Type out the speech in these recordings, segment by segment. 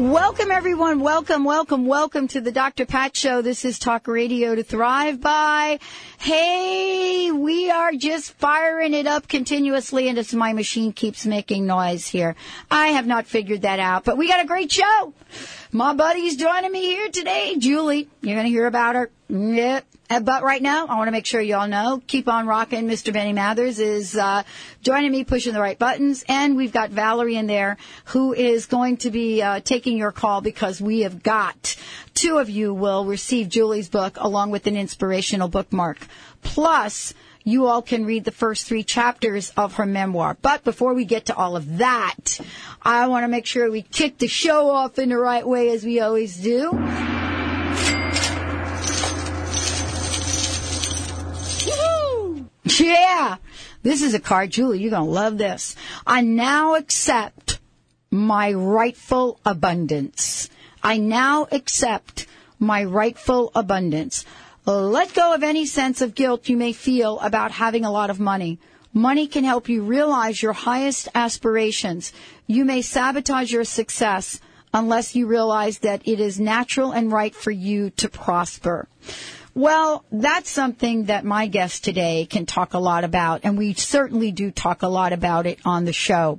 Welcome everyone. Welcome, welcome, welcome to the Dr. Pat Show. This is Talk Radio to Thrive by. Hey, we are just firing it up continuously and it's my machine keeps making noise here. I have not figured that out, but we got a great show. My buddy's joining me here today, Julie. You're going to hear about her. Yep. Uh, but right now, I want to make sure you all know, keep on rocking. Mr. Benny Mathers is uh, joining me, pushing the right buttons, and we've got Valerie in there who is going to be uh, taking your call because we have got two of you will receive Julie's book along with an inspirational bookmark. Plus, you all can read the first three chapters of her memoir. But before we get to all of that, I want to make sure we kick the show off in the right way as we always do. Yeah. This is a card, Julie. You're going to love this. I now accept my rightful abundance. I now accept my rightful abundance. Let go of any sense of guilt you may feel about having a lot of money. Money can help you realize your highest aspirations. You may sabotage your success unless you realize that it is natural and right for you to prosper. Well, that's something that my guest today can talk a lot about, and we certainly do talk a lot about it on the show.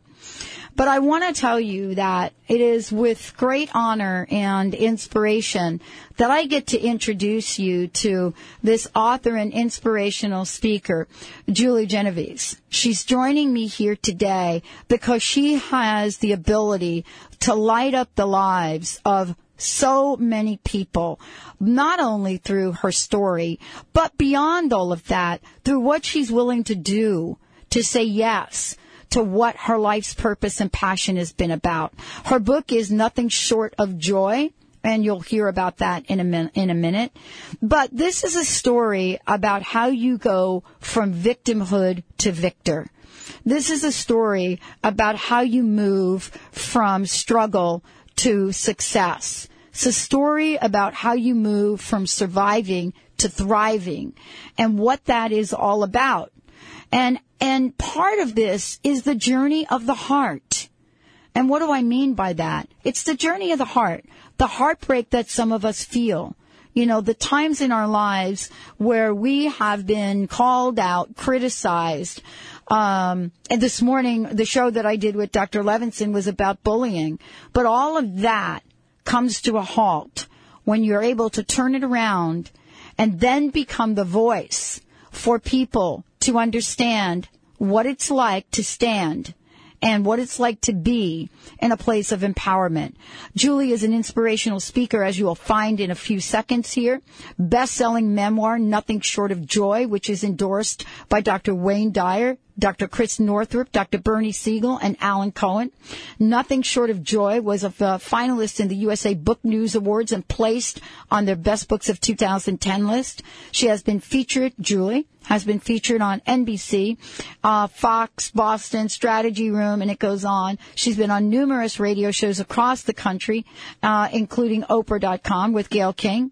But I want to tell you that it is with great honor and inspiration that I get to introduce you to this author and inspirational speaker, Julie Genovese. She's joining me here today because she has the ability to light up the lives of so many people, not only through her story, but beyond all of that, through what she's willing to do to say yes to what her life's purpose and passion has been about. Her book is nothing short of joy. And you'll hear about that in a, min- in a minute. But this is a story about how you go from victimhood to victor. This is a story about how you move from struggle to success. It's a story about how you move from surviving to thriving and what that is all about. And, and part of this is the journey of the heart. And what do I mean by that? It's the journey of the heart, the heartbreak that some of us feel. You know, the times in our lives where we have been called out, criticized. Um, and this morning, the show that I did with Dr. Levinson was about bullying. But all of that comes to a halt when you're able to turn it around and then become the voice for people to understand what it's like to stand and what it's like to be in a place of empowerment. Julie is an inspirational speaker, as you will find in a few seconds here. Best-selling memoir, Nothing Short of Joy, which is endorsed by Dr. Wayne Dyer, Dr. Chris Northrup, Dr. Bernie Siegel, and Alan Cohen. Nothing Short of Joy was a uh, finalist in the USA Book News Awards and placed on their Best Books of 2010 list. She has been featured, Julie, has been featured on NBC, uh, Fox, Boston, Strategy Room, and it goes on. She's been on numerous radio shows across the country, uh, including Oprah.com with Gayle King.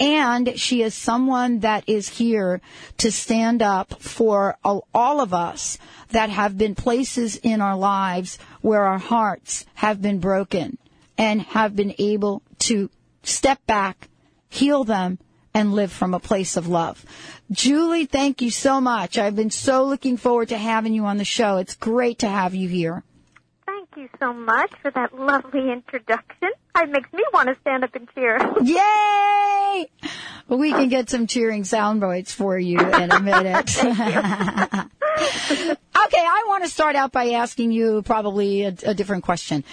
And she is someone that is here to stand up for all of us that have been places in our lives where our hearts have been broken and have been able to step back, heal them, and live from a place of love. Julie, thank you so much. I've been so looking forward to having you on the show. It's great to have you here. Thank you so much for that lovely introduction. It makes me want to stand up and cheer. Yay! Well, we can get some cheering sound bites for you in a minute. okay, I want to start out by asking you probably a, a different question.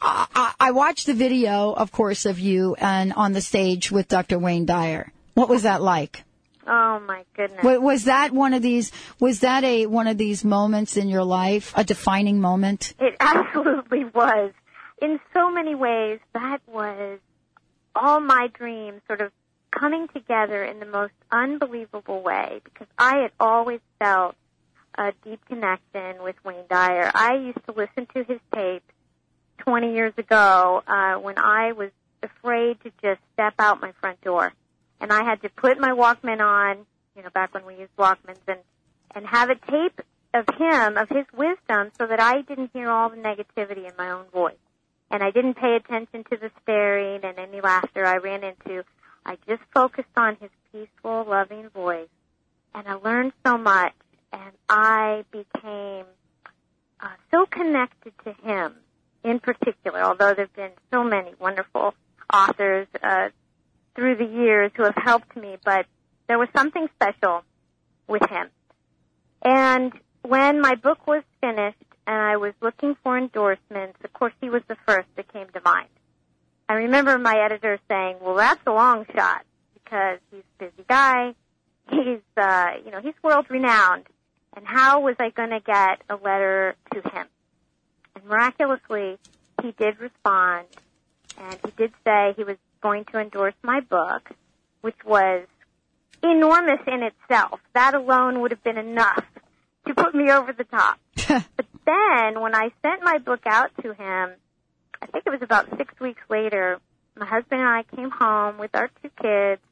I, I, I, watched the video, of course, of you and on the stage with Dr. Wayne Dyer. What was that like? Oh my goodness! Was that one of these? Was that a one of these moments in your life, a defining moment? It absolutely was. In so many ways, that was all my dreams sort of coming together in the most unbelievable way because I had always felt a deep connection with Wayne Dyer. I used to listen to his tapes 20 years ago uh, when I was afraid to just step out my front door. And I had to put my Walkman on, you know, back when we used Walkmans and, and have a tape of him, of his wisdom, so that I didn't hear all the negativity in my own voice. And I didn't pay attention to the staring and any laughter I ran into. I just focused on his peaceful, loving voice. And I learned so much and I became uh, so connected to him in particular, although there have been so many wonderful authors uh, through the years who have helped me, but there was something special with him. And when my book was finished and I was looking for endorsements, of course he was the first that came to mind. I remember my editor saying, well, that's a long shot because he's a busy guy. He's, uh, you know, he's world renowned. And how was I going to get a letter to him? And miraculously, he did respond and he did say he was going to endorse my book, which was enormous in itself. That alone would have been enough to put me over the top. but then when I sent my book out to him, I think it was about six weeks later, my husband and I came home with our two kids,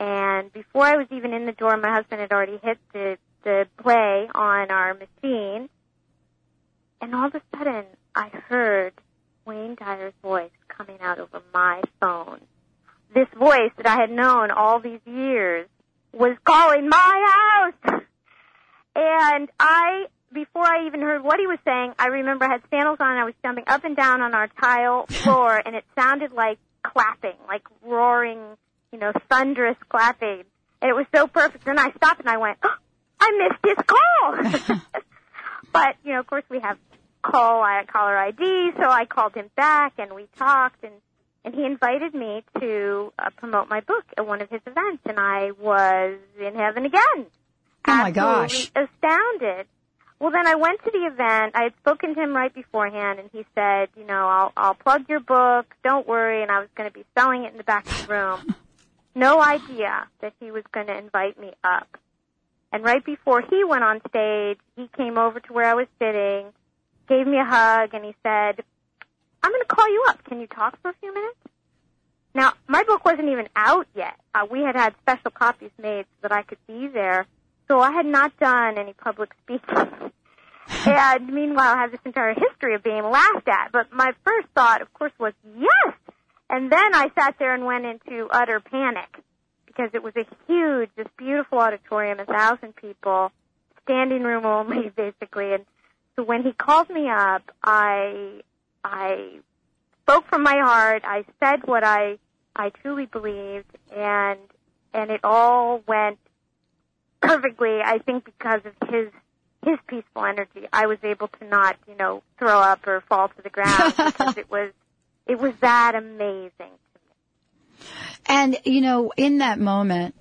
and before I was even in the door, my husband had already hit the, the play on our machine, and all of a sudden I heard Wayne Dyer's voice coming out over my phone. This voice that I had known all these years was calling my house. And I, before I even heard what he was saying, I remember I had sandals on and I was jumping up and down on our tile floor and it sounded like clapping, like roaring, you know, thunderous clapping. And it was so perfect. Then I stopped and I went, oh, I missed his call. but, you know, of course we have call I caller ID, so I called him back and we talked and and he invited me to uh, promote my book at one of his events and I was in heaven again. Oh my gosh. Astounded. Well, then I went to the event. I had spoken to him right beforehand, and he said, "You know, I'll I'll plug your book. Don't worry." And I was going to be selling it in the back of the room. no idea that he was going to invite me up. And right before he went on stage, he came over to where I was sitting, gave me a hug, and he said, "I'm going to call you up. Can you talk for a few minutes?" Now, my book wasn't even out yet. Uh, we had had special copies made so that I could be there so I had not done any public speaking. and meanwhile, I have this entire history of being laughed at. But my first thought, of course, was yes. And then I sat there and went into utter panic because it was a huge, this beautiful auditorium, a thousand people, standing room only, basically. And so when he called me up, I, I spoke from my heart. I said what I, I truly believed, and and it all went perfectly. I think because of his his peaceful energy, I was able to not, you know, throw up or fall to the ground because it was it was that amazing. And you know, in that moment,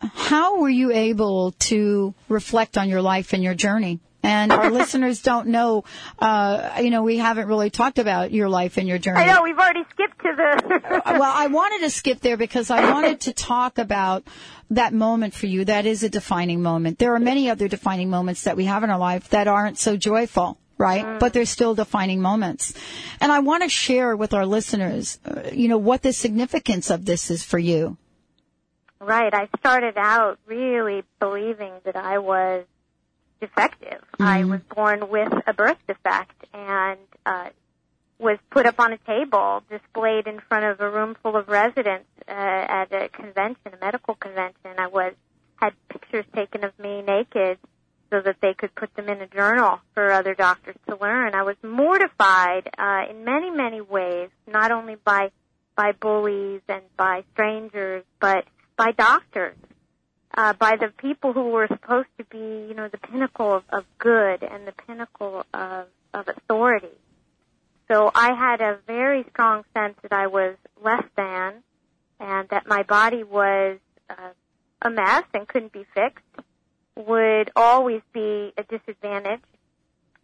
how were you able to reflect on your life and your journey? And our listeners don't know, uh, you know, we haven't really talked about your life and your journey. I know, we've already skipped to the. well, I wanted to skip there because I wanted to talk about that moment for you. That is a defining moment. There are many other defining moments that we have in our life that aren't so joyful right? Mm. But they're still defining moments. And I want to share with our listeners, uh, you know, what the significance of this is for you. Right. I started out really believing that I was defective. Mm-hmm. I was born with a birth defect and uh, was put up on a table, displayed in front of a room full of residents uh, at a convention, a medical convention. I was had pictures taken of me naked so that they could put them in a journal for other doctors to learn. I was mortified uh, in many, many ways, not only by by bullies and by strangers, but by doctors uh, by the people who were supposed to be, you know, the pinnacle of, of good and the pinnacle of, of authority. So I had a very strong sense that I was less than and that my body was uh, a mess and couldn't be fixed, would always be a disadvantage.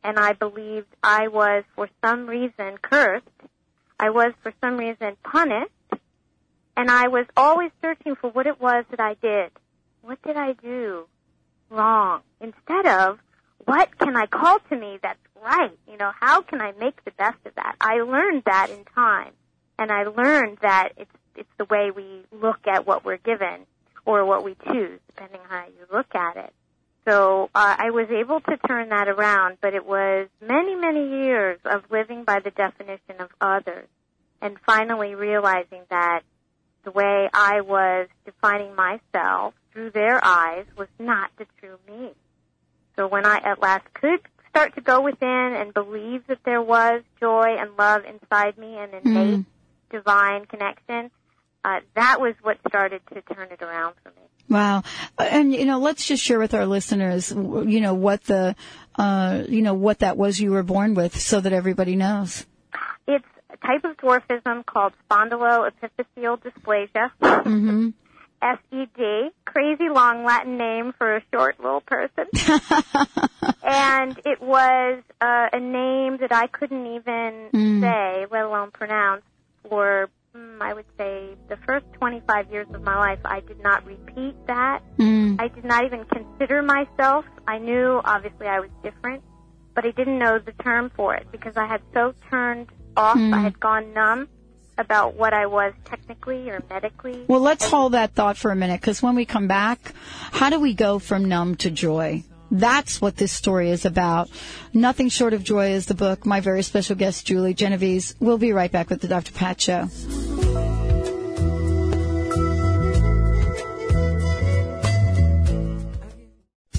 And I believed I was for some reason cursed. I was for some reason punished And I was always searching for what it was that I did. What did I do wrong? Instead of, what can I call to me that's right? You know, how can I make the best of that? I learned that in time. And I learned that it's, it's the way we look at what we're given or what we choose, depending on how you look at it. So uh, I was able to turn that around, but it was many, many years of living by the definition of others and finally realizing that the way I was defining myself through their eyes was not the true me. So when I at last could start to go within and believe that there was joy and love inside me and innate mm. divine connection, uh, that was what started to turn it around for me. Wow. And, you know, let's just share with our listeners, you know, what the, uh, you know, what that was you were born with so that everybody knows. It's a type of dwarfism called spondyloepiphyseal dysplasia. Mm-hmm. SED, crazy long Latin name for a short little person. and it was uh, a name that I couldn't even mm. say, let alone pronounce, for mm, I would say the first 25 years of my life. I did not repeat that. Mm. I did not even consider myself. I knew obviously I was different, but I didn't know the term for it because I had so turned off. Mm. I had gone numb about what I was technically or medically. Well, let's hold that thought for a minute because when we come back, how do we go from numb to joy? That's what this story is about. Nothing Short of Joy is the book. My very special guest, Julie Genovese. We'll be right back with the Dr. Pat Show.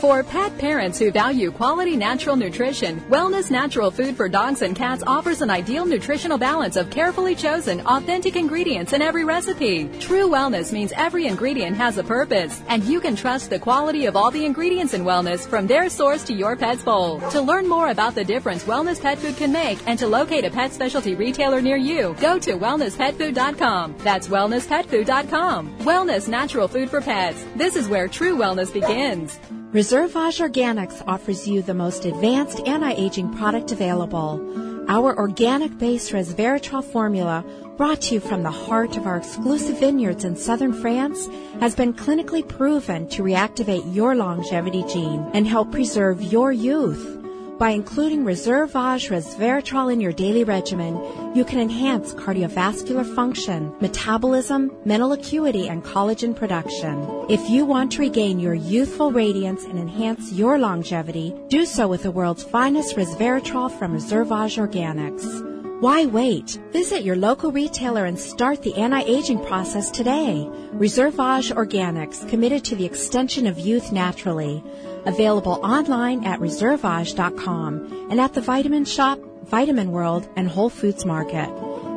For pet parents who value quality natural nutrition, Wellness Natural Food for Dogs and Cats offers an ideal nutritional balance of carefully chosen, authentic ingredients in every recipe. True wellness means every ingredient has a purpose, and you can trust the quality of all the ingredients in wellness from their source to your pet's bowl. To learn more about the difference wellness pet food can make and to locate a pet specialty retailer near you, go to wellnesspetfood.com. That's wellnesspetfood.com. Wellness Natural Food for Pets. This is where true wellness begins. Reservage Organics offers you the most advanced anti-aging product available. Our organic-based resveratrol formula, brought to you from the heart of our exclusive vineyards in southern France, has been clinically proven to reactivate your longevity gene and help preserve your youth. By including Reservage resveratrol in your daily regimen, you can enhance cardiovascular function, metabolism, mental acuity, and collagen production. If you want to regain your youthful radiance and enhance your longevity, do so with the world's finest resveratrol from Reservage Organics. Why wait? Visit your local retailer and start the anti-aging process today. Reservage Organics, committed to the extension of youth naturally. Available online at reservage.com and at the Vitamin Shoppe, Vitamin World, and Whole Foods Market.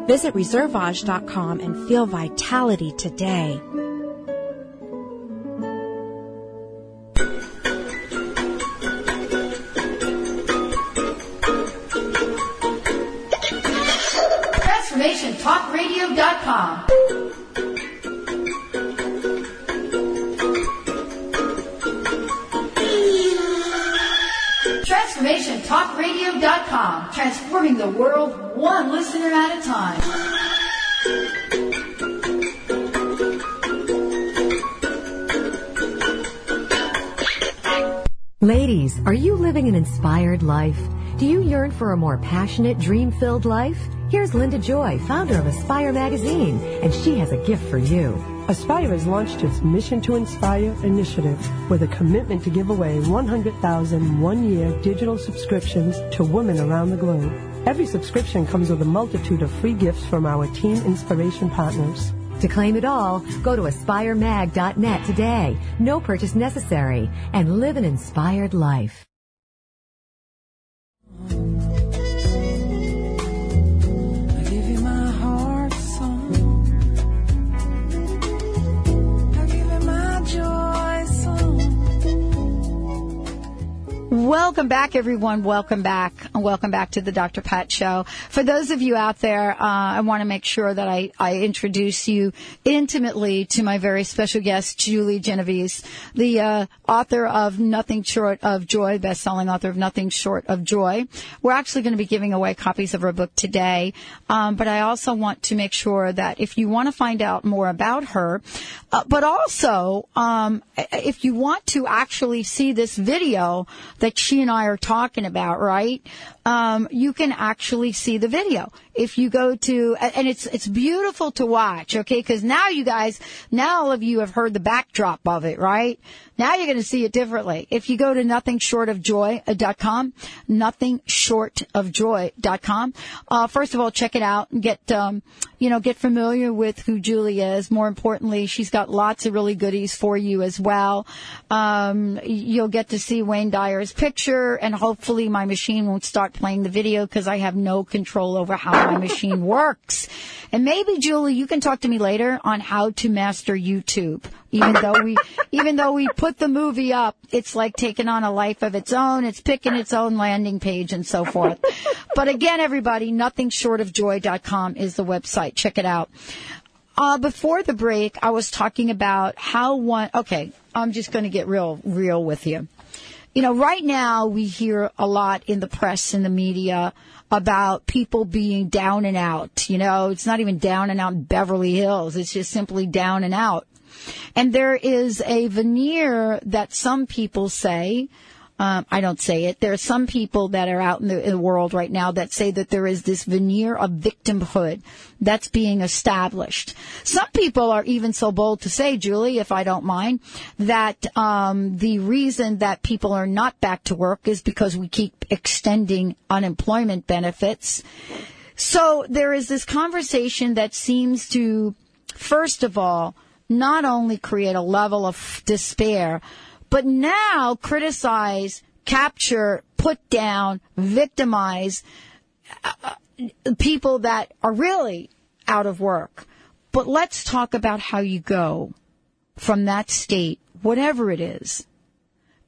Visit reservage.com and feel vitality today. TransformationTalkRadio.com. transforming the world one listener at a time. Ladies, are you living an inspired life? Do you yearn for a more passionate, dream-filled life? Here's Linda Joy, founder of Aspire Magazine, and she has a gift for you. Aspire has launched its Mission to Inspire initiative with a commitment to give away 100,000 one-year digital subscriptions to women around the globe. Every subscription comes with a multitude of free gifts from our team inspiration partners. To claim it all, go to aspiremag.net today. No purchase necessary and live an inspired life. Welcome back, everyone. Welcome back. Welcome back to the Dr. Pat Show. For those of you out there, uh, I want to make sure that I, I introduce you intimately to my very special guest, Julie Genovese, the uh, author of Nothing Short of Joy, best-selling author of Nothing Short of Joy. We're actually going to be giving away copies of her book today, um, but I also want to make sure that if you want to find out more about her, uh, but also um, if you want to actually see this video that she and I are talking about, right? Um, you can actually see the video if you go to, and it's it's beautiful to watch, okay? Because now you guys, now all of you have heard the backdrop of it, right? Now you're going to see it differently. If you go to nothingshortofjoy.com, nothingshortofjoy.com, uh, first of all, check it out and get, um, you know, get familiar with who Julie is. More importantly, she's got lots of really goodies for you as well. Um, you'll get to see Wayne Dyer's picture and hopefully my machine won't start playing the video because I have no control over how my machine works. And maybe Julie, you can talk to me later on how to master YouTube. Even though we, even though we put the movie up, it's like taking on a life of its own. It's picking its own landing page and so forth. but again, everybody, nothingshortofjoy.com is the website. Check it out. Uh, before the break, I was talking about how one, okay, I'm just going to get real, real with you. You know, right now we hear a lot in the press and the media about people being down and out. You know, it's not even down and out in Beverly Hills. It's just simply down and out. And there is a veneer that some people say, um, I don't say it. There are some people that are out in the, in the, world right now that say that there is this veneer of victimhood that's being established. Some people are even so bold to say, Julie, if I don't mind, that um, the reason that people are not back to work is because we keep extending unemployment benefits. So there is this conversation that seems to, first of all, not only create a level of despair, but now criticize, capture, put down, victimize uh, people that are really out of work. But let's talk about how you go from that state, whatever it is,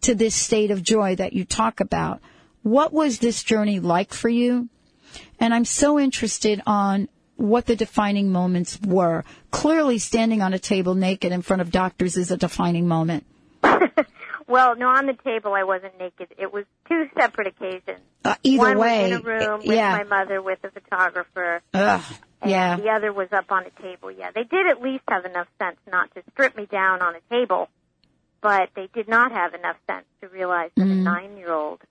to this state of joy that you talk about. What was this journey like for you? And I'm so interested on what the defining moments were. Clearly, standing on a table naked in front of doctors is a defining moment. well, no, on the table I wasn't naked. It was two separate occasions. Uh, either One way, was in a room with yeah. my mother with a photographer. Ugh, and yeah. the other was up on a table. Yeah, they did at least have enough sense not to strip me down on a table, but they did not have enough sense to realize that Mm. a nine-year-old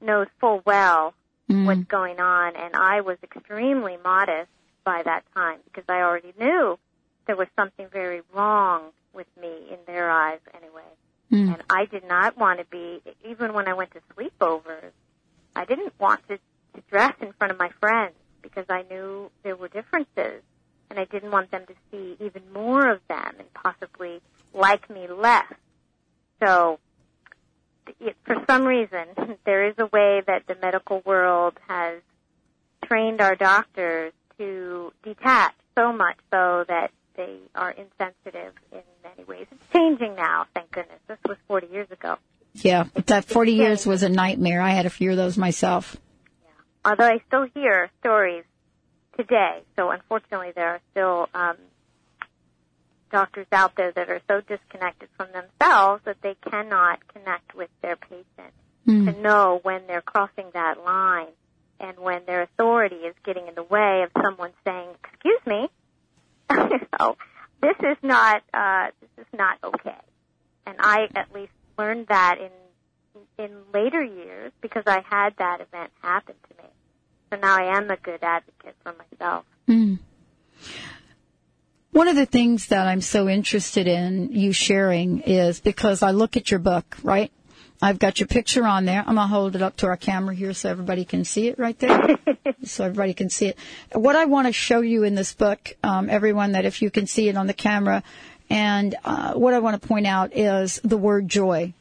knows full well Mm. what's going on, and I was extremely modest by that time because I already knew there was something very wrong with me in their eyes anyway. Mm. And I did not want to be, even when I went to sleepovers, I didn't want to, to dress in front of my friends because I knew there were differences. And I didn't want them to see even more of them and possibly like me less. So, it, for some reason, there is a way that the medical world has trained our doctors to detach so much so that they are insensitive in many ways. It's changing now, thank goodness. This was 40 years ago. Yeah, but that 40 years was a nightmare. I had a few of those myself. Although I still hear stories today, so unfortunately there are still um, doctors out there that are so disconnected from themselves that they cannot connect with their patient to know when they're crossing that line and when their authority is getting in the way of someone saying, "Excuse me, this is not uh, this is not okay." And I at least learned that in in later years because I had that event happen to me. So now I am a good advocate for myself. Mm. One of the things that I'm so interested in you sharing is because I look at your book, right? I've got your picture on there. I'm going to hold it up to our camera here so everybody can see it right there. so everybody can see it. What I want to show you in this book, um, everyone, that if you can see it on the camera, and uh, what I want to point out is the word joy.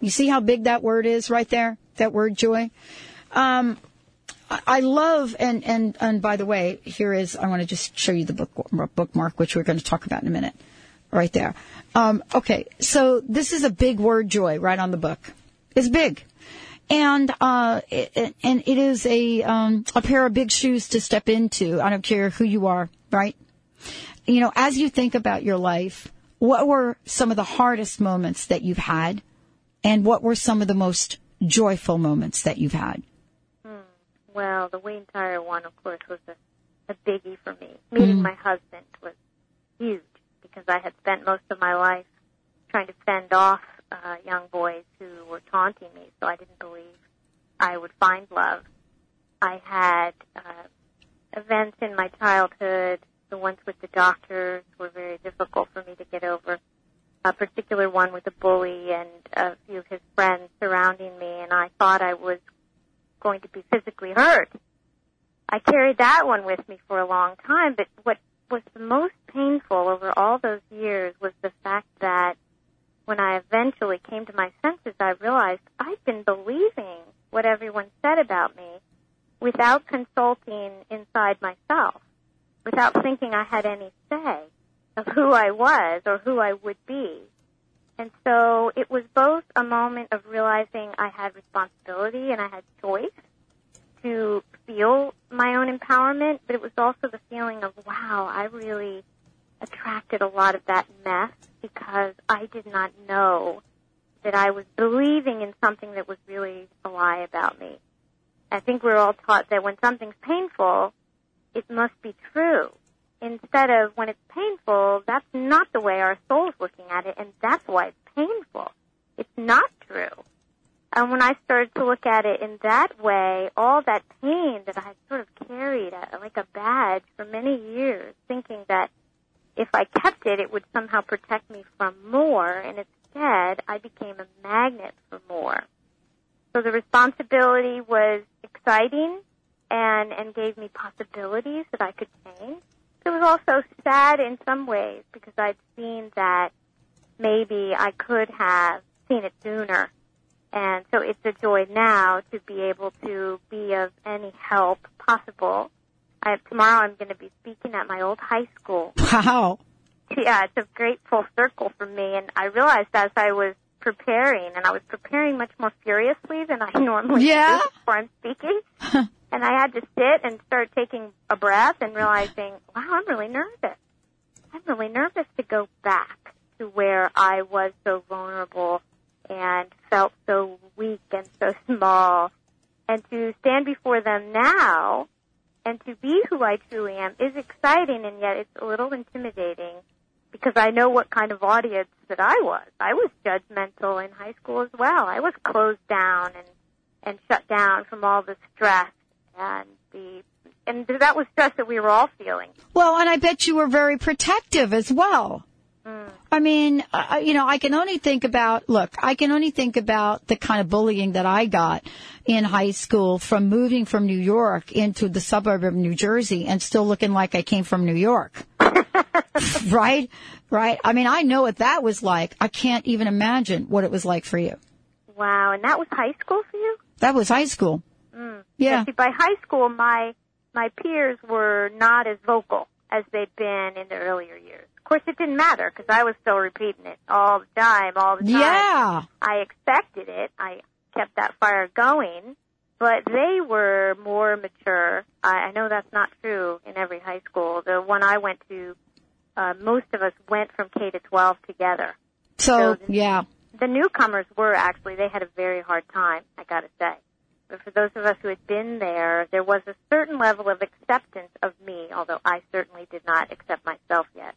You see how big that word is right there? That word joy? Um, I- I love, and, and, and by the way, here is, I want to just show you the book, bookmark, which we're going to talk about in a minute. Right there. Um, okay, so this is a big word, joy, right on the book. It's big. and uh, it, and it is a um, a pair of big shoes to step into. I don't care who you are, right? You know, as you think about your life, what were some of the hardest moments that you've had, and what were some of the most joyful moments that you've had? Well, the Wayne Dyer one, of course, was a, a biggie for me. Meeting Mm. my husband was huge because I had spent most of my life trying to fend off uh, young boys who were taunting me, so I didn't believe I would find love. I had uh, events in my childhood. The ones with the doctors were very difficult for me to get over. A particular one with a bully and a few of his friends surrounding me, and I thought I was going to be physically hurt. I carried that one with me for a long time, but what was the most painful over all those years was the fact that when I eventually came to my senses, I realized I'd been believing what everyone said about me without consulting inside myself, without thinking I had any say of who I was or who I would be. And so it was both a moment of realizing I had responsibility and I had choice to feel my own empowerment, but it was also the feeling of, wow, I really attracted a lot of that mess because I did not know that I was believing in something that was really a lie about me. I think we're all taught that when something's painful, it must be true. Instead of when it's painful, that's not the way our soul's looking at it, and that's why it's painful. It's not true. And when I started to look at it in that way, all that pain that I sort of carried uh, like a badge for many years, thinking that if I kept it, it would somehow protect me from more, and instead I became a magnet for more. So the responsibility was exciting and, and gave me possibilities that I could change. It was also sad in some ways because I'd seen that maybe I could have seen it sooner. And so it's a joy now to be able to be of any help possible. I, tomorrow I'm going to be speaking at my old high school. Wow. Yeah, it's a great full circle for me. And I realized as I was preparing, and I was preparing much more furiously than I normally Yeah? do before I'm speaking. and I had to sit and start taking a breath and realizing, wow, I'm really nervous. I'm really nervous to go back to where I was so vulnerable and felt so weak and so small. And to stand before them now and to be who I truly am is exciting and yet it's a little intimidating because I know what kind of audience that I was. I was judgmental in high school as well. I was closed down and and shut down from all the stress and the and that was stress that we were all feeling. Well, and I bet you were very protective as well. Mm. I mean, uh, you know, I can only think about, look, I can only think about the kind of bullying that I got in high school from moving from New York into the suburb of New Jersey and still looking like I came from New York. right? Right? I mean, I know what that was like. I can't even imagine what it was like for you. Wow, and that was high school for you? That was high school. Mm. Yeah. See, by high school, my my peers were not as vocal as they'd been in the earlier years. Of course, it didn't matter because I was still repeating it all the time, all the time. Yeah. I expected it. I kept that fire going, but they were more mature. I, I know that's not true in every high school. The one I went to, uh, most of us went from K to 12 together. So, So- yeah. The newcomers were actually, they had a very hard time, I gotta say. But for those of us who had been there, there was a certain level of acceptance of me, although I certainly did not accept myself yet.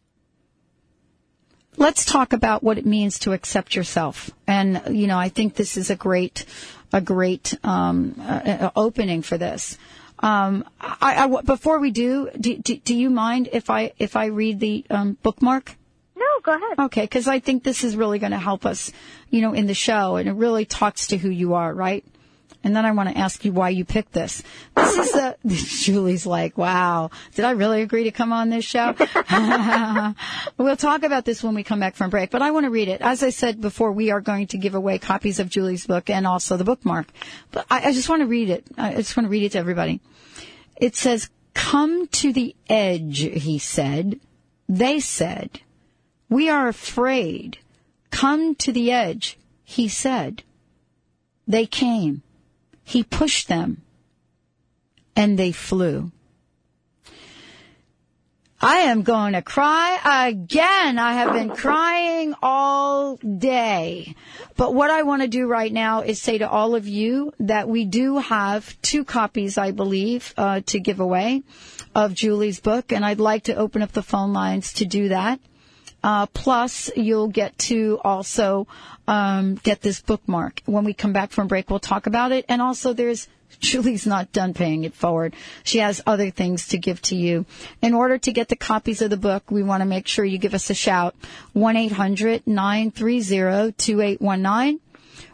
let's talk about what it means to accept yourself. And you know, I think this is a great, a great um, uh, opening for this. Um, I, I, before we do, do, do, do you mind if I if I read the um, bookmark? No, go ahead. Okay, because I think this is really going to help us, you know, in the show, and it really talks to who you are, right? And then I want to ask you why you picked this. This is the, Julie's like, wow, did I really agree to come on this show? we'll talk about this when we come back from break, but I want to read it. As I said before, we are going to give away copies of Julie's book and also the bookmark. But I, I just want to read it. I just want to read it to everybody. It says, come to the edge, he said. They said, we are afraid. Come to the edge, he said. They came. He pushed them and they flew. I am going to cry again. I have been crying all day. But what I want to do right now is say to all of you that we do have two copies, I believe, uh, to give away of Julie's book, and I'd like to open up the phone lines to do that. Uh, plus, you'll get to also um, get this bookmark. When we come back from break, we'll talk about it. And also, there's Julie's not done paying it forward. She has other things to give to you. In order to get the copies of the book, we want to make sure you give us a shout. 1-800-930-2819.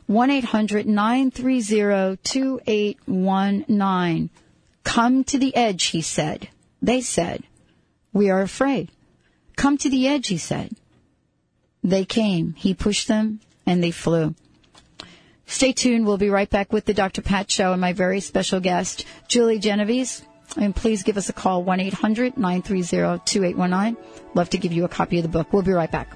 1-800-930-2819. Come to the edge, he said. They said, we are afraid. Come to the edge, he said. They came. He pushed them and they flew. Stay tuned. We'll be right back with the Dr. Pat Show and my very special guest, Julie Genovese. And please give us a call, 1-800-930-2819. Love to give you a copy of the book. We'll be right back.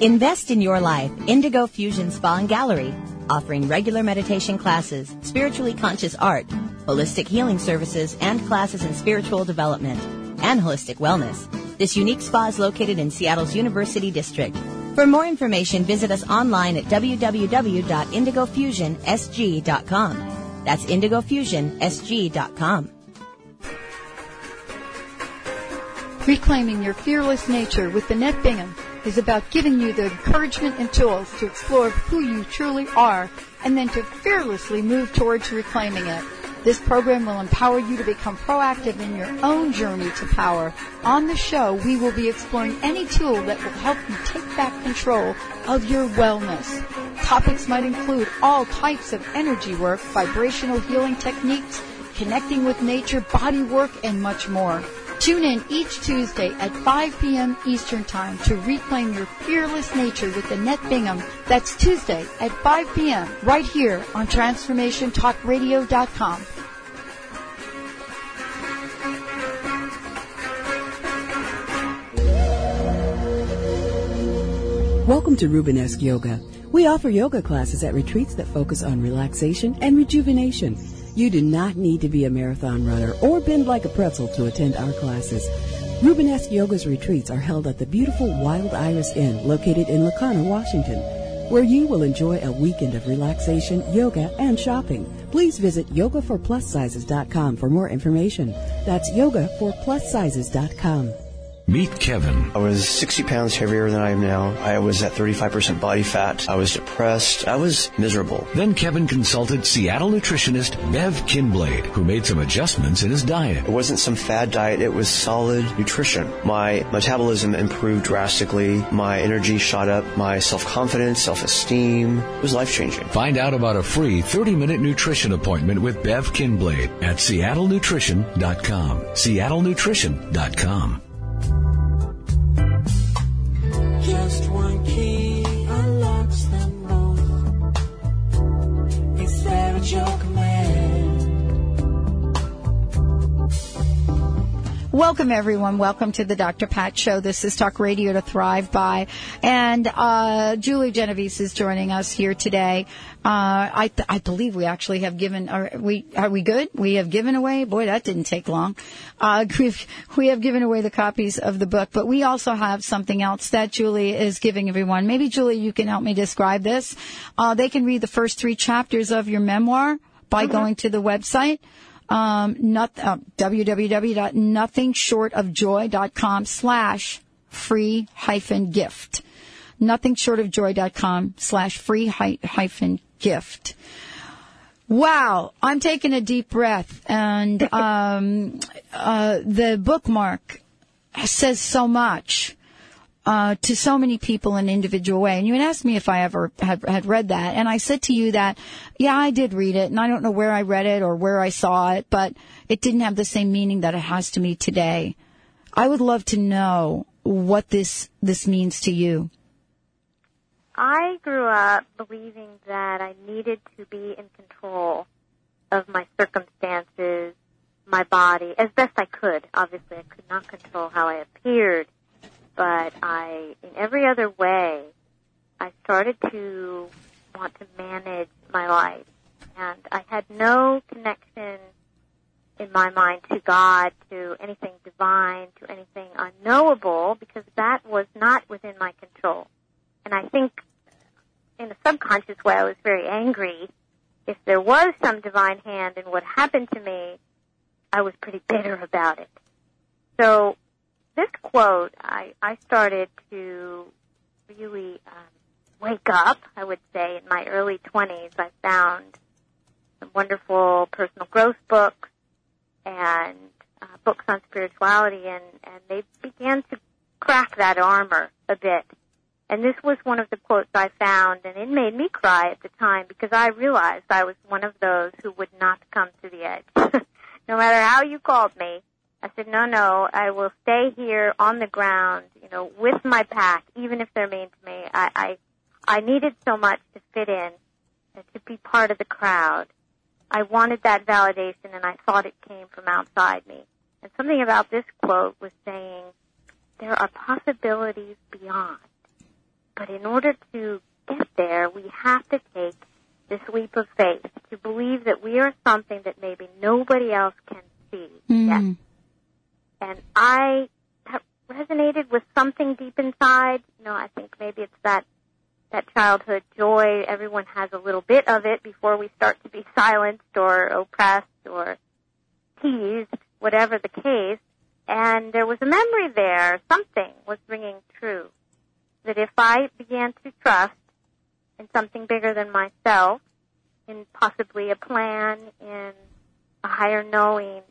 Invest in your life. Indigo Fusion Spa and Gallery, offering regular meditation classes, spiritually conscious art, holistic healing services, and classes in spiritual development and holistic wellness. This unique spa is located in Seattle's University District. For more information, visit us online at www.indigofusionsg.com. That's indigofusionsg.com. Reclaiming your fearless nature with Annette Bingham is about giving you the encouragement and tools to explore who you truly are and then to fearlessly move towards reclaiming it. This program will empower you to become proactive in your own journey to power. On the show, we will be exploring any tool that will help you take back control of your wellness. Topics might include all types of energy work, vibrational healing techniques, connecting with nature, body work, and much more. Tune in each Tuesday at 5 p.m. Eastern Time to reclaim your fearless nature with Annette Bingham. That's Tuesday at 5 p.m. right here on TransformationTalkRadio.com. Welcome to Rubenesque Yoga. We offer yoga classes at retreats that focus on relaxation and rejuvenation. You do not need to be a marathon runner or bend like a pretzel to attend our classes. Rubenesque Yoga's retreats are held at the beautiful Wild Iris Inn located in La Conner, Washington, where you will enjoy a weekend of relaxation, yoga, and shopping. Please visit yogaforplussizes.com for more information. That's yogaforplussizes.com. Meet Kevin. I was 60 pounds heavier than I am now. I was at 35% body fat. I was depressed. I was miserable. Then Kevin consulted Seattle nutritionist Bev Kinblade, who made some adjustments in his diet. It wasn't some fad diet. It was solid nutrition. My metabolism improved drastically. My energy shot up. My self-confidence, self-esteem was life-changing. Find out about a free 30-minute nutrition appointment with Bev Kinblade at seattlenutrition.com. seattlenutrition.com. It's Welcome everyone. Welcome to the Dr. Pat Show. This is Talk Radio to Thrive By. And, uh, Julie Genovese is joining us here today. Uh, I, th- I believe we actually have given, are we, are we good? We have given away, boy, that didn't take long. Uh, we've, we have given away the copies of the book, but we also have something else that Julie is giving everyone. Maybe Julie, you can help me describe this. Uh, they can read the first three chapters of your memoir by going to the website um, not, uh, www.nothingshortofjoy.com slash free hyphen gift. Nothingshortofjoy.com slash free hyphen gift. Wow, I'm taking a deep breath, and um, uh, the bookmark says so much uh, to so many people in an individual way. And you had asked me if I ever had, had read that, and I said to you that, yeah, I did read it, and I don't know where I read it or where I saw it, but it didn't have the same meaning that it has to me today. I would love to know what this this means to you. I grew up believing that I needed to be in control of my circumstances, my body, as best I could. Obviously, I could not control how I appeared, but I, in every other way, I started to want to manage my life. And I had no connection in my mind to God, to anything divine, to anything unknowable, because that was not within my control. And I think in a subconscious way, I was very angry. If there was some divine hand in what happened to me, I was pretty bitter about it. So this quote, I, I started to really um, wake up, I would say, in my early 20s. I found some wonderful personal growth books and uh, books on spirituality, and, and they began to crack that armor a bit. And this was one of the quotes I found, and it made me cry at the time because I realized I was one of those who would not come to the edge. no matter how you called me, I said, no, no, I will stay here on the ground, you know, with my pack, even if they're mean to me. I, I, I needed so much to fit in, to be part of the crowd. I wanted that validation, and I thought it came from outside me. And something about this quote was saying, there are possibilities beyond. But in order to get there, we have to take this leap of faith to believe that we are something that maybe nobody else can see Mm. yet. And I resonated with something deep inside. You know, I think maybe it's that that childhood joy. Everyone has a little bit of it before we start to be silenced or oppressed or teased, whatever the case. And there was a memory there. Something was ringing true that if I began to trust in something bigger than myself, in possibly a plan, in a higher knowing,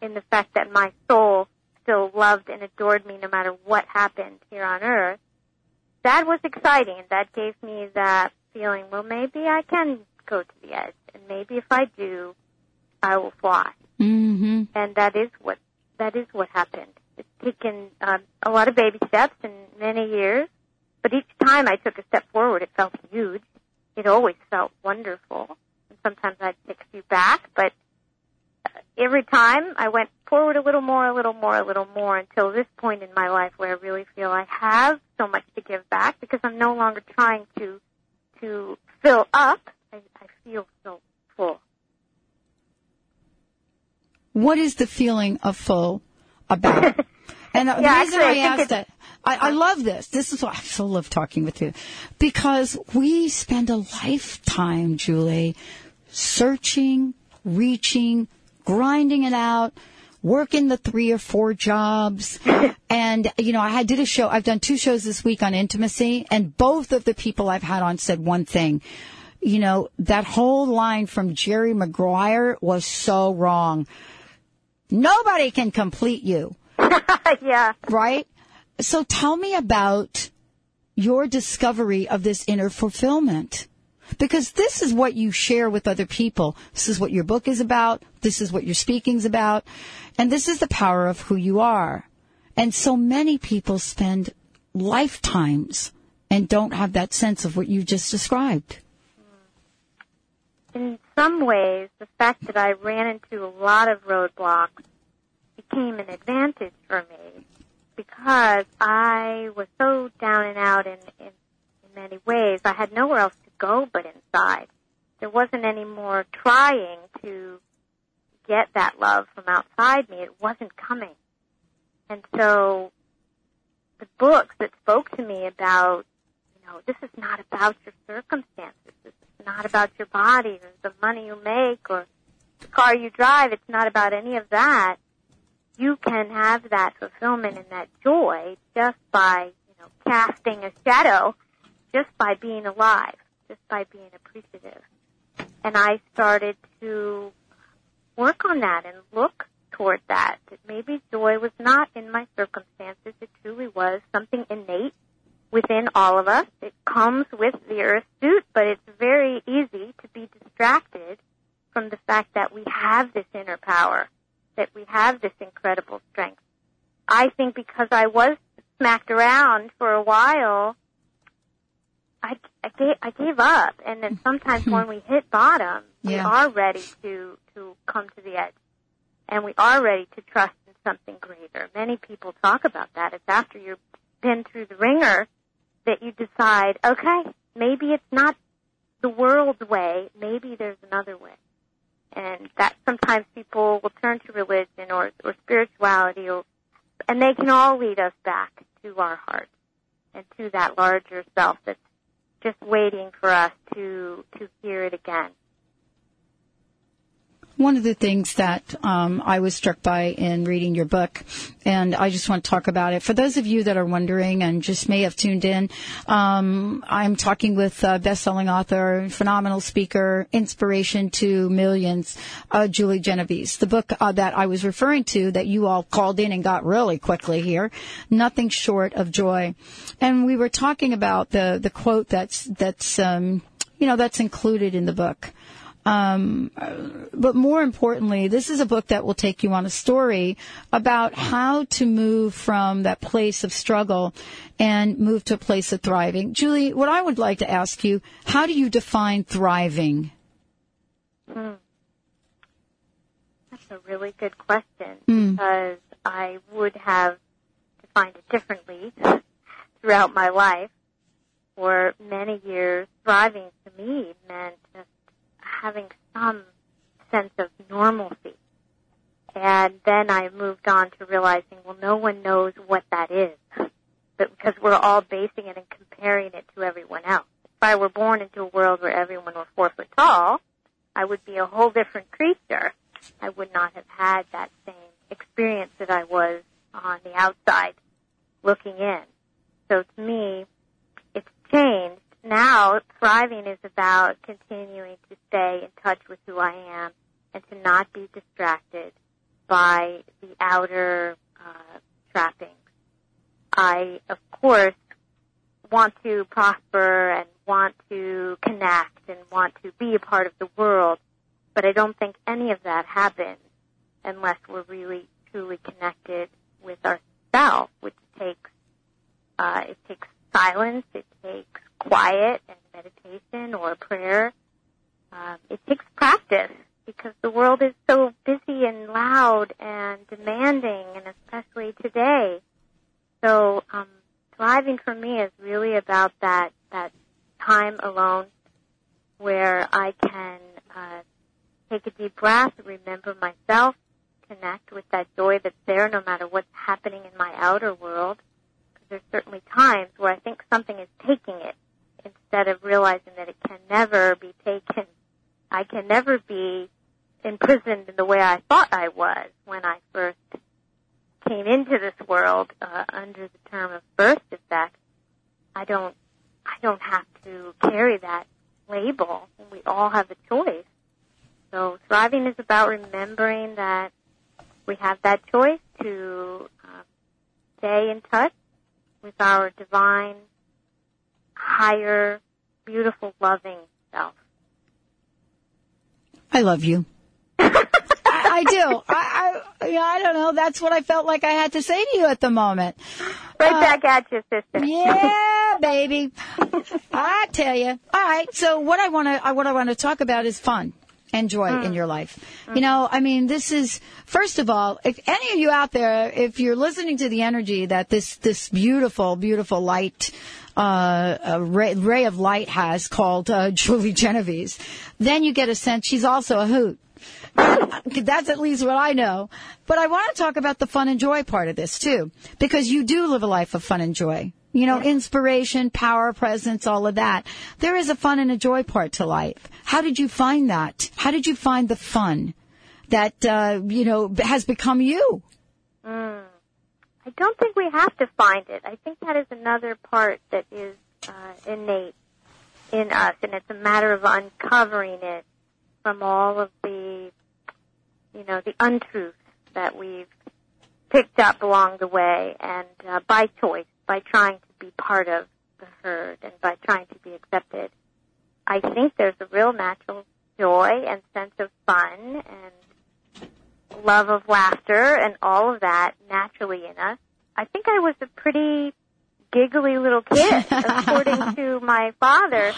in the fact that my soul still loved and adored me no matter what happened here on earth, that was exciting. That gave me that feeling, well, maybe I can go to the edge, and maybe if I do, I will fly. Mm-hmm. And that is what that is what happened. It's taken um, a lot of baby steps and many years, but each time I took a step forward, it felt huge. It always felt wonderful. And sometimes I'd take a few back, but every time I went forward a little more, a little more, a little more until this point in my life where I really feel I have so much to give back because I'm no longer trying to to fill up. I, I feel so full. What is the feeling of full about? and the Yeah, reason actually, I I, asked that, I, I love this. This is why I so love talking with you. Because we spend a lifetime, Julie, searching, reaching, grinding it out, working the three or four jobs. and, you know, I did a show, I've done two shows this week on intimacy, and both of the people I've had on said one thing. You know, that whole line from Jerry Maguire was so wrong. Nobody can complete you. yeah. Right? So tell me about your discovery of this inner fulfillment. Because this is what you share with other people. This is what your book is about. This is what your speaking's about. And this is the power of who you are. And so many people spend lifetimes and don't have that sense of what you just described. in some ways, the fact that I ran into a lot of roadblocks became an advantage for me because I was so down and out in, in, in many ways. I had nowhere else go but inside. There wasn't any more trying to get that love from outside me. It wasn't coming. And so the books that spoke to me about, you know, this is not about your circumstances. This is not about your body or the money you make or the car you drive. It's not about any of that. You can have that fulfillment and that joy just by, you know, casting a shadow, just by being alive, just by being appreciative. And I started to work on that and look toward that. That maybe joy was not in my circumstances. It truly was something innate within all of us. It comes with the earth suit, but it's very easy to be distracted from the fact that we have this inner power, that we have this incredible strength. I think because I was smacked around for a while, I, I gave I gave up, and then sometimes when we hit bottom, we are ready to to come to the edge, and we are ready to trust in something greater. Many people talk about that. It's after you've been through the wringer that you decide, okay, maybe it's not the world's way, maybe there's another way. And that sometimes people will turn to religion or, or spirituality or, and they can all lead us back to our heart and to that larger self that's just waiting for us to, to hear it again. One of the things that um, I was struck by in reading your book, and I just want to talk about it. For those of you that are wondering and just may have tuned in, um, I'm talking with uh, best-selling author, phenomenal speaker, inspiration to millions, uh, Julie Genovese. The book uh, that I was referring to that you all called in and got really quickly here, Nothing Short of Joy. And we were talking about the, the quote that's, that's, um, you know, that's included in the book. Um, but more importantly, this is a book that will take you on a story about how to move from that place of struggle and move to a place of thriving. Julie, what I would like to ask you, how do you define thriving? Hmm. That's a really good question Mm. because I would have defined it differently throughout my life. For many years, thriving to me meant just having some sense of normalcy. And then I moved on to realizing, well, no one knows what that is. But because we're all basing it and comparing it to everyone else. If I were born into a world where everyone were four foot tall, I would be a whole different creature. I would not have had that same experience that I was on the outside looking in. So to me, it's changed. Now, thriving is about continuing to stay in touch with who I am and to not be distracted by the outer uh, trappings. I, of course, want to prosper and want to connect and want to be a part of the world, but I don't think any of that happens unless we're really truly connected with ourselves, which takes uh, it takes silence, it takes quiet and meditation or prayer. Um, it takes practice because the world is so busy and loud and demanding, and especially today. So um, thriving for me is really about that that time alone where I can uh, take a deep breath, remember myself, connect with that joy that's there no matter what's happening in my outer world. Because there's certainly times where I think something is taking it instead of realizing that it can never be taken. I can never be imprisoned in the way I thought I was when I first came into this world uh, under the term of birth defect. I don't, I don't have to carry that label. We all have a choice. So thriving is about remembering that we have that choice to um, stay in touch with our divine, higher, beautiful, loving self. I love you. I, I do. I, I, yeah, I don't know. That's what I felt like I had to say to you at the moment. Right Uh, back at you, sister. Yeah, baby. I tell you. All right. So what I want to, what I want to talk about is fun and joy in your life. You know, I mean, this is first of all, if any of you out there, if you're listening to the energy that this this beautiful, beautiful light. Uh, a ray, ray of light has called uh, Julie Genovese. Then you get a sense she's also a hoot. That's at least what I know. But I want to talk about the fun and joy part of this too, because you do live a life of fun and joy. You know, inspiration, power, presence, all of that. There is a fun and a joy part to life. How did you find that? How did you find the fun that, uh, you know, has become you? Mm. I don't think we have to find it. I think that is another part that is uh, innate in us, and it's a matter of uncovering it from all of the, you know, the untruths that we've picked up along the way and uh, by choice, by trying to be part of the herd and by trying to be accepted. I think there's a real natural joy and sense of fun and love of laughter and all of that naturally in us. I think I was a pretty giggly little kid. According to my father,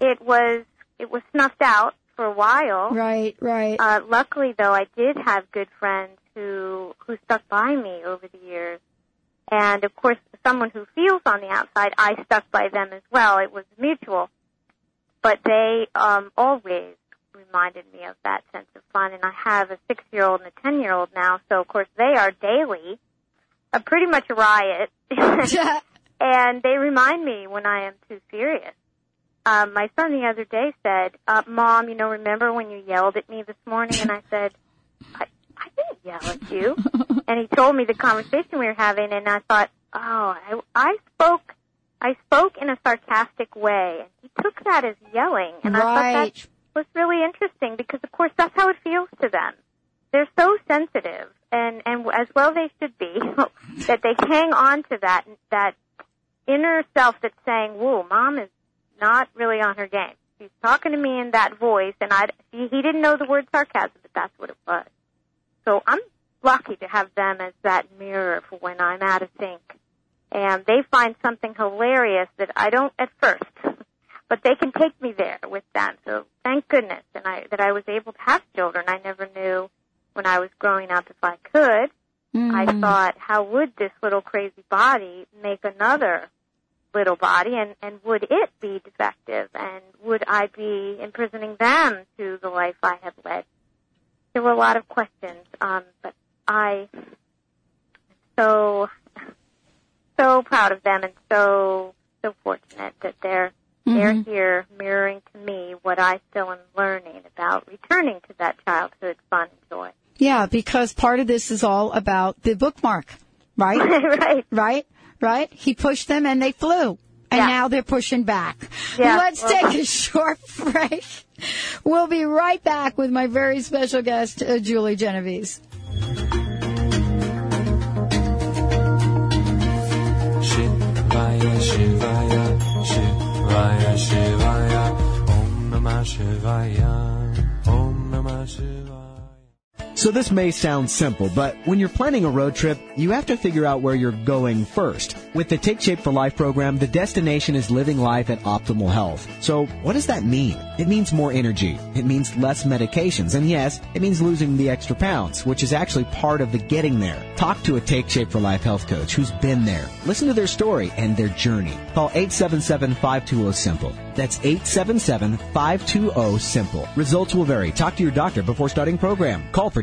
it was it was snuffed out for a while. Right, right. Uh, luckily, though, I did have good friends who who stuck by me over the years, and of course, someone who feels on the outside, I stuck by them as well. It was mutual, but they um, always reminded me of that sense of fun. And I have a six-year-old and a ten-year-old now, so of course they are daily a pretty much a riot, and they remind me when I am too serious. Um, my son the other day said, uh, "Mom, you know, remember when you yelled at me this morning?" And I said, "I, I didn't yell at you." and he told me the conversation we were having, and I thought, "Oh, I, I spoke, I spoke in a sarcastic way," and he took that as yelling, and I thought that was really interesting because, of course, that's how it feels to them. They're so sensitive, and and as well they should be, that they hang on to that that inner self that's saying, "Whoa, mom is not really on her game. She's talking to me in that voice, and I he, he didn't know the word sarcasm, but that's what it was. So I'm lucky to have them as that mirror for when I'm out of sync, and they find something hilarious that I don't at first, but they can take me there with them. So thank goodness, and I that I was able to have children. I never knew when I was growing up if I could. I mm-hmm. thought, how would this little crazy body make another little body and, and would it be defective and would I be imprisoning them to the life I have led? There were a lot of questions, um, but I so so proud of them and so so fortunate that they're they're Mhm. here mirroring to me what I still am learning about returning to that childhood fun and joy. Yeah, because part of this is all about the bookmark, right? right. Right? Right? He pushed them and they flew. And now they're pushing back. Yeah. Let's take a short break. We'll be right back with my very special guest, uh, Julie Genovese. Shivaya, Shivaya, Shivaya, Shivaya, Om Namah Shivaya, Om Namah Shivaya. So this may sound simple, but when you're planning a road trip, you have to figure out where you're going first. With the Take Shape for Life program, the destination is living life at optimal health. So what does that mean? It means more energy. It means less medications. And yes, it means losing the extra pounds, which is actually part of the getting there. Talk to a Take Shape for Life health coach who's been there. Listen to their story and their journey. Call 877-520-SIMPLE. That's 877-520-SIMPLE. Results will vary. Talk to your doctor before starting program. Call for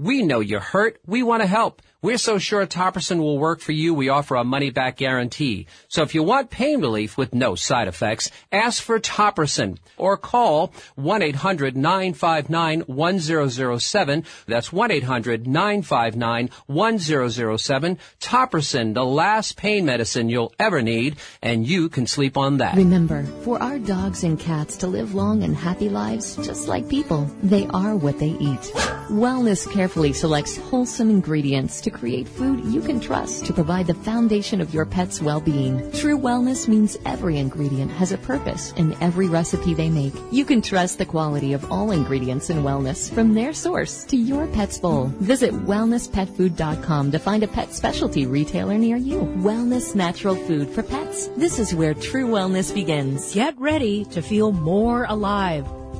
We know you're hurt. We want to help. We're so sure Topricin will work for you, we offer a money back guarantee. So if you want pain relief with no side effects, ask for Topricin or call 1-800-959-1007. That's 1-800-959-1007. Topricin, the last pain medicine you'll ever need, and you can sleep on that. Remember, for our dogs and cats to live long and happy lives just like people, they are what they eat. Wellness carefully selects wholesome ingredients to create food you can trust to provide the foundation of your pet's well-being. True wellness means every ingredient has a purpose in every recipe they make. You can trust the quality of all ingredients in wellness from their source to your pet's bowl. Visit wellnesspetfood.com to find a pet specialty retailer near you. Wellness natural food for pets. This is where true wellness begins. Get ready to feel more alive.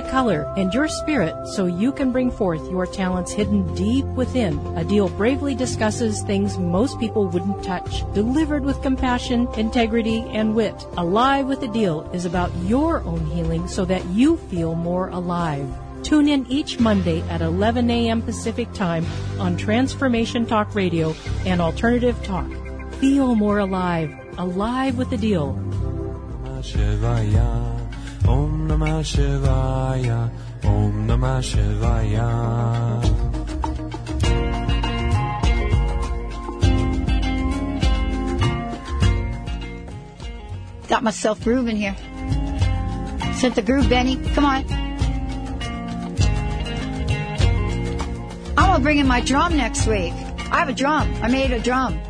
color, and your spirit so you can bring forth your talents hidden deep within. Adil bravely discusses things most people wouldn't touch, delivered with compassion, integrity, and wit. Alive with Adil is about your own healing so that you feel more alive. Tune in each Monday at 11 a.m. Pacific Time on Transformation Talk Radio and Alternative Talk. Feel more alive. Alive with Adil. Shivaya. Namah Shivaya. Om Namah Shivaya. Got myself grooving here. Set the groove, Benny. Come on. I'm gonna bring in my drum next week. I have a drum. I made a drum.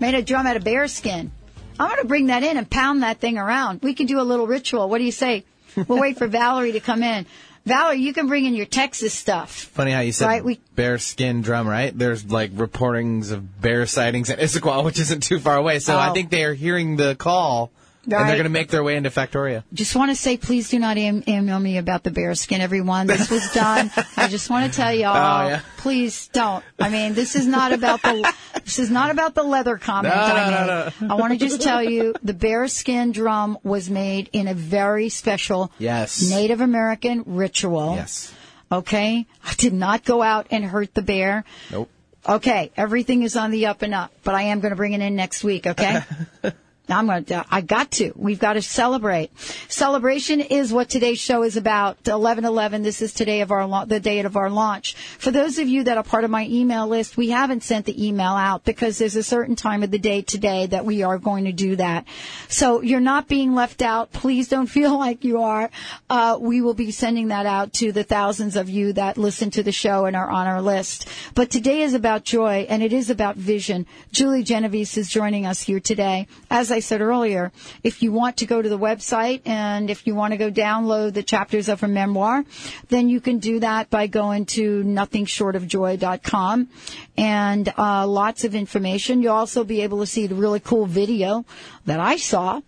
Made a drum out of bear skin. I'm gonna bring that in and pound that thing around. We can do a little ritual. What do you say? We'll wait for Valerie to come in. Valerie, you can bring in your Texas stuff. Funny how you said Right, we- bear skin drum, right? There's like reportings of bear sightings at Issaquah, which isn't too far away. So I Oh. think they are hearing the call and they're going to make their way into Factoria. Just want to say, please do not em- email me about the bear skin, everyone. This was done. I just want to tell y'all, Oh, yeah. please don't. I mean, this is not about the this is not about the leather comment No, I no, no, I want to just tell you, the bear skin drum was made in a very special Yes. Native American ritual. Yes. Okay, I did not go out and hurt the bear. Nope. Okay, everything is on the up and up, but I am going to bring it in next week. Okay. I'm going to, I got to. We've got to celebrate. Celebration is what today's show is about. 11-11, this is today of our, the date of our launch. For those of you that are part of my email list, we haven't sent the email out because there's a certain time of the day today that we are going to do that. So you're not being left out. Please don't feel like you are. Uh, we will be sending that out to the thousands of you that listen to the show and are on our list. But today is about joy and it is about vision. Julie Genovese is joining us here today. As said earlier, if you want to go to the website and if you want to go download the chapters of her memoir, then you can do that by going to nothingshortofjoy.com and uh, lots of information. You'll also be able to see the really cool video that I saw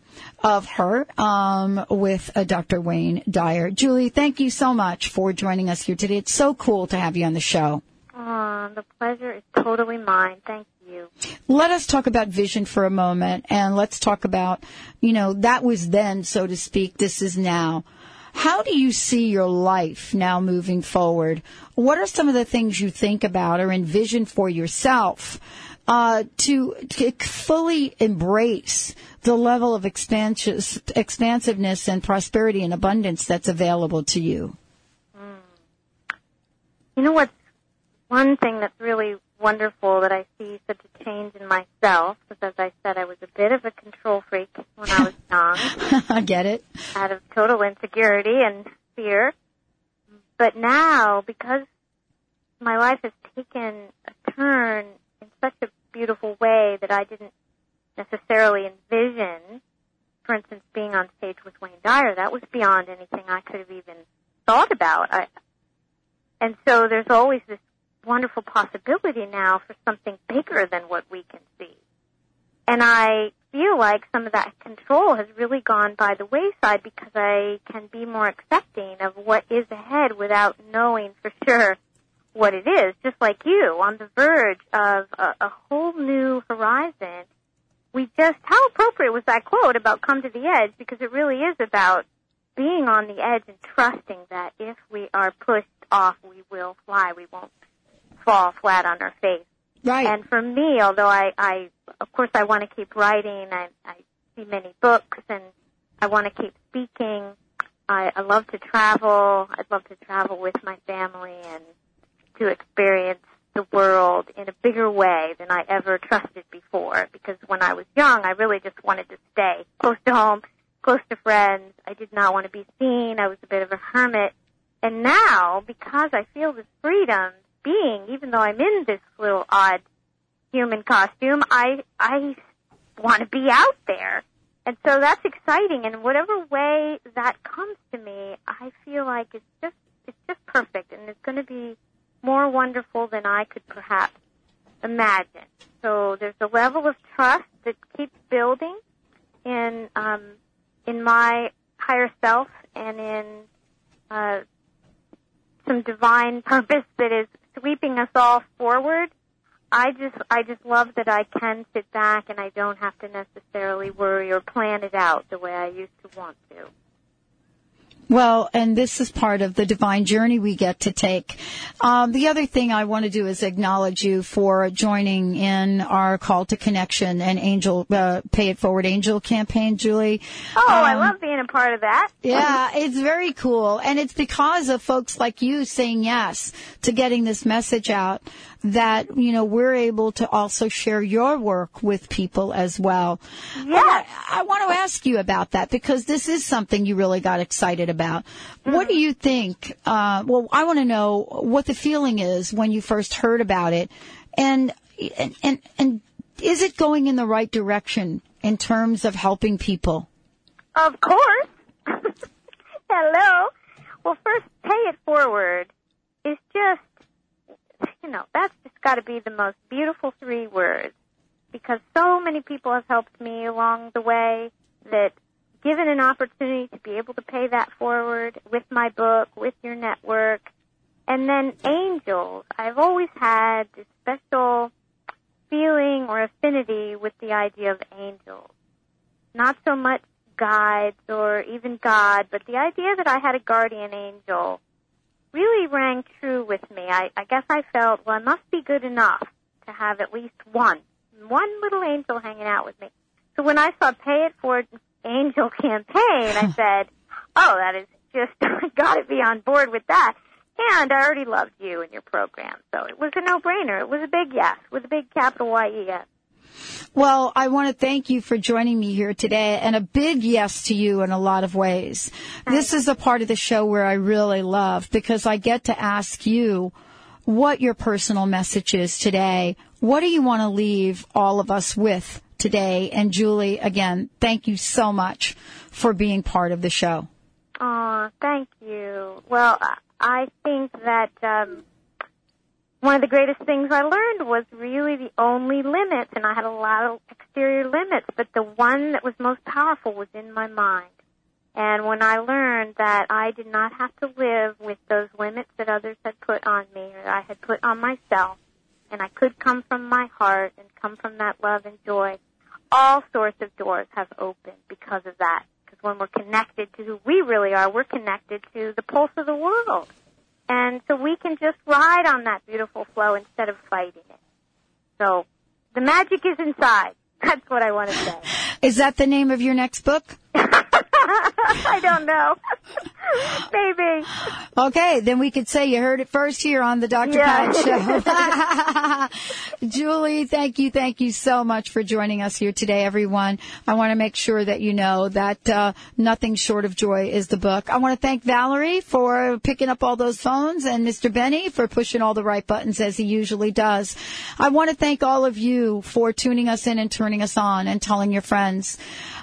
of her um, with uh, Dr. Wayne Dyer. Julie, thank you so much for joining us here today. It's so cool to have you on the show. Oh, the pleasure is totally mine. Thank you. Let us talk about vision for a moment and let's talk about, you know, that was then, so to speak, this is now. How do you see your life now moving forward? What are some of the things you think about or envision for yourself uh, to, to fully embrace the level of expansiveness and prosperity and abundance that's available to you? You know what? one thing that's really wonderful that I see such a change in myself, because as I said, I was a bit of a control freak when I was young, I get it. out of total insecurity and fear. But now, because my life has taken a turn in such a beautiful way that I didn't necessarily envision, for instance, being on stage with Wayne Dyer, that was beyond anything I could have even thought about. I, and so there's always this wonderful possibility now for something bigger than what we can see. And I feel like some of that control has really gone by the wayside because I can be more accepting of what is ahead without knowing for sure what it is. Just like you, on the verge of a, a whole new horizon. We just, how appropriate was that quote about come to the edge? Because it really is about being on the edge and trusting that if we are pushed off, we will fly. We won't fall flat on our face. Right. And for me, although I, I of course, I want to keep writing. I, I see many books, and I want to keep speaking. I, I love to travel. I'd love to travel with my family and to experience the world in a bigger way than I ever trusted before. Because when I was young, I really just wanted to stay close to home, close to friends. I did not want to be seen. I was a bit of a hermit. And now, because I feel this freedom being, even though I'm in this little odd human costume, I I want to be out there. And so that's exciting and whatever way that comes to me, I feel like it's just it's just perfect and it's going to be more wonderful than I could perhaps imagine. So there's a level of trust that keeps building in um, in my higher self and in uh, some divine purpose that is sweeping us all forward. I just I just love that I can sit back and I don't have to necessarily worry or plan it out the way I used to want to. Well, and this is part of the divine journey we get to take. Um, the other thing I want to do is acknowledge you for joining in our call to connection and angel, uh, pay it forward angel campaign, Julie. Oh, um, I love being a part of that. Yeah, it's very cool. And it's because of folks like you saying yes to getting this message out that, you know, we're able to also share your work with people as well. Yes. I, I want to ask you about that because this is something you really got excited about. What do you think? Uh, well, I want to know what the feeling is when you first heard about it and, and, and, and is it going in the right direction in terms of helping people? Of course. Hello. Well, first, pay it forward is just, you that's just got to be the most beautiful three words because so many people have helped me along the way that given an opportunity to be able to pay that forward with my book, with your network, and then angels. I've always had this special feeling or affinity with the idea of angels. Not so much guides or even God, but the idea that I had a guardian angel really rang true with me. I, I guess I felt, well, I must be good enough to have at least one, one little angel hanging out with me. So when I saw Pay It Forward Angel campaign, I said, oh, that is just, I gotta be on board with that. And I already loved you and your program, so it was a no-brainer. It was a big yes, with a big capital Y-E-S. Well, I want to thank you for joining me here today and a big yes to you in a lot of ways. This is a part of the show where I really love because I get to ask you what your personal message is today. What do you want to leave all of us with today? And Julie, again, thank you so much for being part of the show. Oh, thank you. Well, I- I think that um, one of the greatest things I learned was really the only limits, and I had a lot of exterior limits, but the one that was most powerful was in my mind. And when I learned that I did not have to live with those limits that others had put on me or I had put on myself, and I could come from my heart and come from that love and joy, all sorts of doors have opened because of that. Because when we're connected to who we really are, we're connected to the pulse of the world. And so we can just ride on that beautiful flow instead of fighting it. So the magic is inside. That's what I want to say. Is that the name of your next book? I don't know. Maybe. Okay, then we could say you heard it first here on the Dr. Yeah. Pat Show. Julie, thank you, thank you so much for joining us here today, everyone. I want to make sure that you know that uh, Nothing Short of Joy is the book. I want to thank Valerie for picking up all those phones and Mr. Benny for pushing all the right buttons as he usually does. I want to thank all of you for tuning us in and turning us on and telling your friends.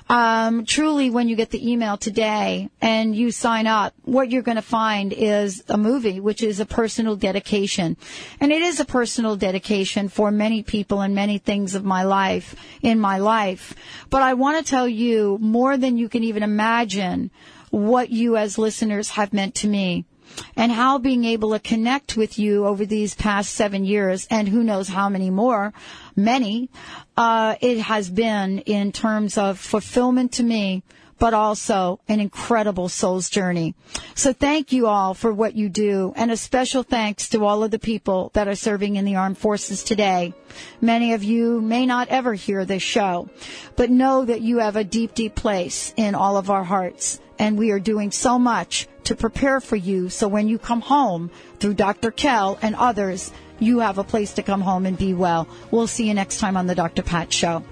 Um, truly, when you get the email today and you sign up, what you're going to find is a movie, which is a personal dedication. And it is a personal dedication for many people and many things of my life, in my life. But I want to tell you more than you can even imagine what you as listeners have meant to me and how being able to connect with you over these past seven years and who knows how many more, many, uh, it has been in terms of fulfillment to me, but also an incredible soul's journey. So thank you all for what you do and a special thanks to all of the people that are serving in the armed forces today. Many of you may not ever hear this show, but know that you have a deep, deep place in all of our hearts and we are doing so much to prepare for you so when you come home through Dr. Kell and others, you have a place to come home and be well. We'll see you next time on the Dr. Pat Show.